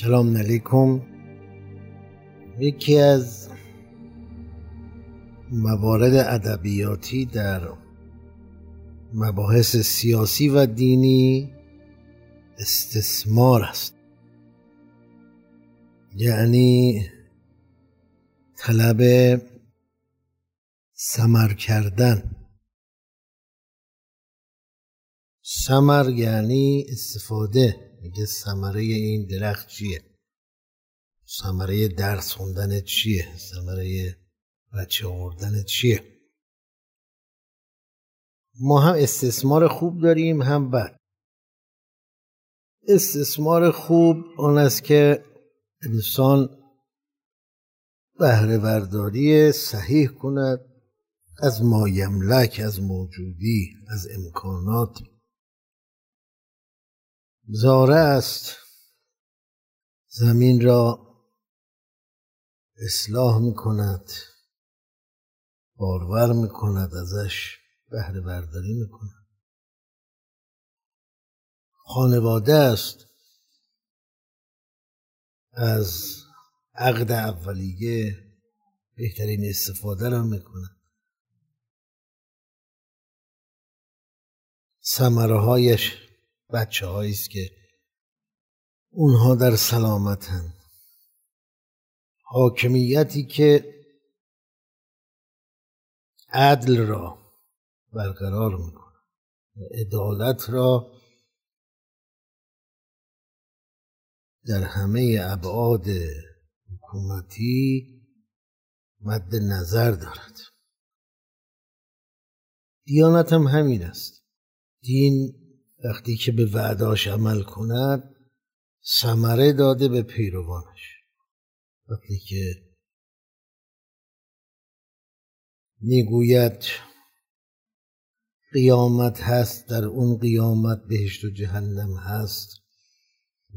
سلام علیکم. یکی از موارد ادبیاتی در مباحث سیاسی و دینی استثمار است. یعنی طلب سمر کردن. سمر یعنی استفاده. میگه ثمره این درخت چیه؟ ثمره درس خوندن چیه؟ ثمره بچه آوردن چیه؟ ما هم استثمار خوب داریم هم بد. استثمار خوب آن است که انسان بهره برداری صحیح کند از مایملک از موجودی از امکانات زاره است. زمین را اصلاح می کند بارور می کند ازش. بهره برداری می کند خانواده است. از عقد اولیه بهترین استفاده را می‌کنه سمره هایش بچه است که اونها در سلامتن. حاکمیتی که عدل را برقرار می‌کنه عدالت را در همه ابعاد حکومتی مد نظر دارد. دیانت هم همین است. دین وقتی که به وعداش عمل کند ثمره داده به پیروانش. وقتی که می‌گوید قیامت هست در اون قیامت بهشت و جهنم هست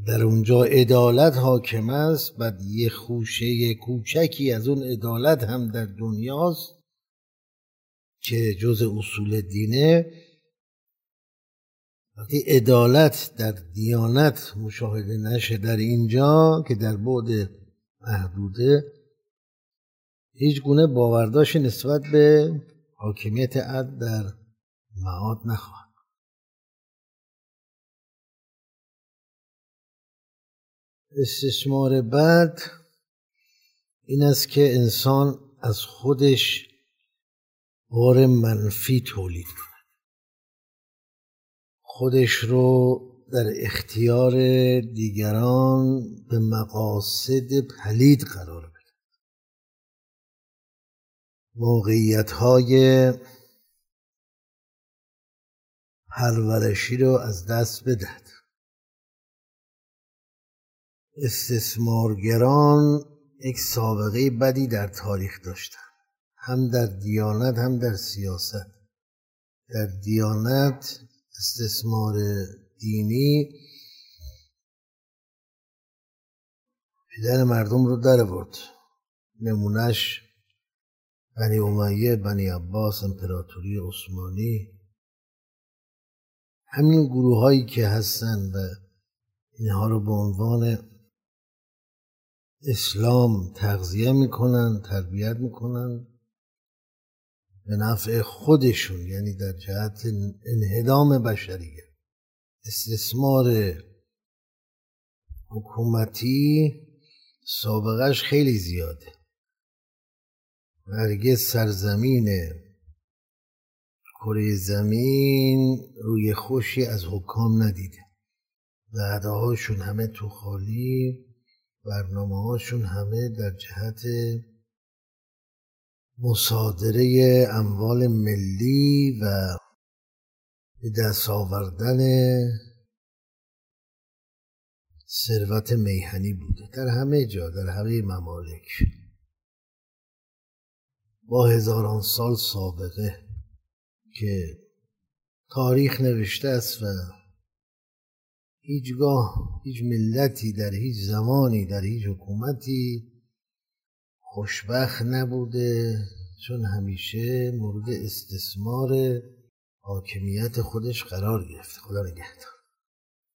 در اونجا عدالت حاکم است بعد یه خوشه کوچکی از اون عدالت هم در دنیاست که جز اصول دینه. وقتی عدالت در دیانت مشاهده نشه در اینجا که در بعد محدوده هیچ گونه باورداشت نسبت به حاکمیت عد در معاد نخواهد. استثمار بعد این است که انسان از خودش بار منفی تولید کنه. خودش رو در اختیار دیگران به مقاصد پلید قرار بده. موقعیت های پرورشی رو از دست بدهد. استثمارگران یک سابقه بدی در تاریخ داشتن هم در دیانت هم در سیاست. در دیانت استثمار دینی. پدر مردم رو در برد نمونهش بنی امیه بنی عباس امپراتوری عثمانی. همین گروه هایی که هستن و اینها رو به عنوان اسلام تغذیه می‌کنن تربیت می‌کنن. به نفع خودشون یعنی در جهت انهدام بشریه استثمار حکومتی سابقش خیلی زیاده. هرگز سرزمین کره زمین روی خوشی از حکام ندیده. وعده هاشون همه تو خالی برنامه هاشون همه در جهت مصادره اموال ملی و به دست آوردن ثروت میهنی بوده. در همه جا در همه ممالک. با هزاران سال سابقه که تاریخ نوشته است و هیچگاه هیچ ملتی در هیچ زمانی در هیچ حکومتی خوشبخت نبوده چون همیشه مورد استثمار حاکمیت خودش قرار گرفته. خدا نگهدار.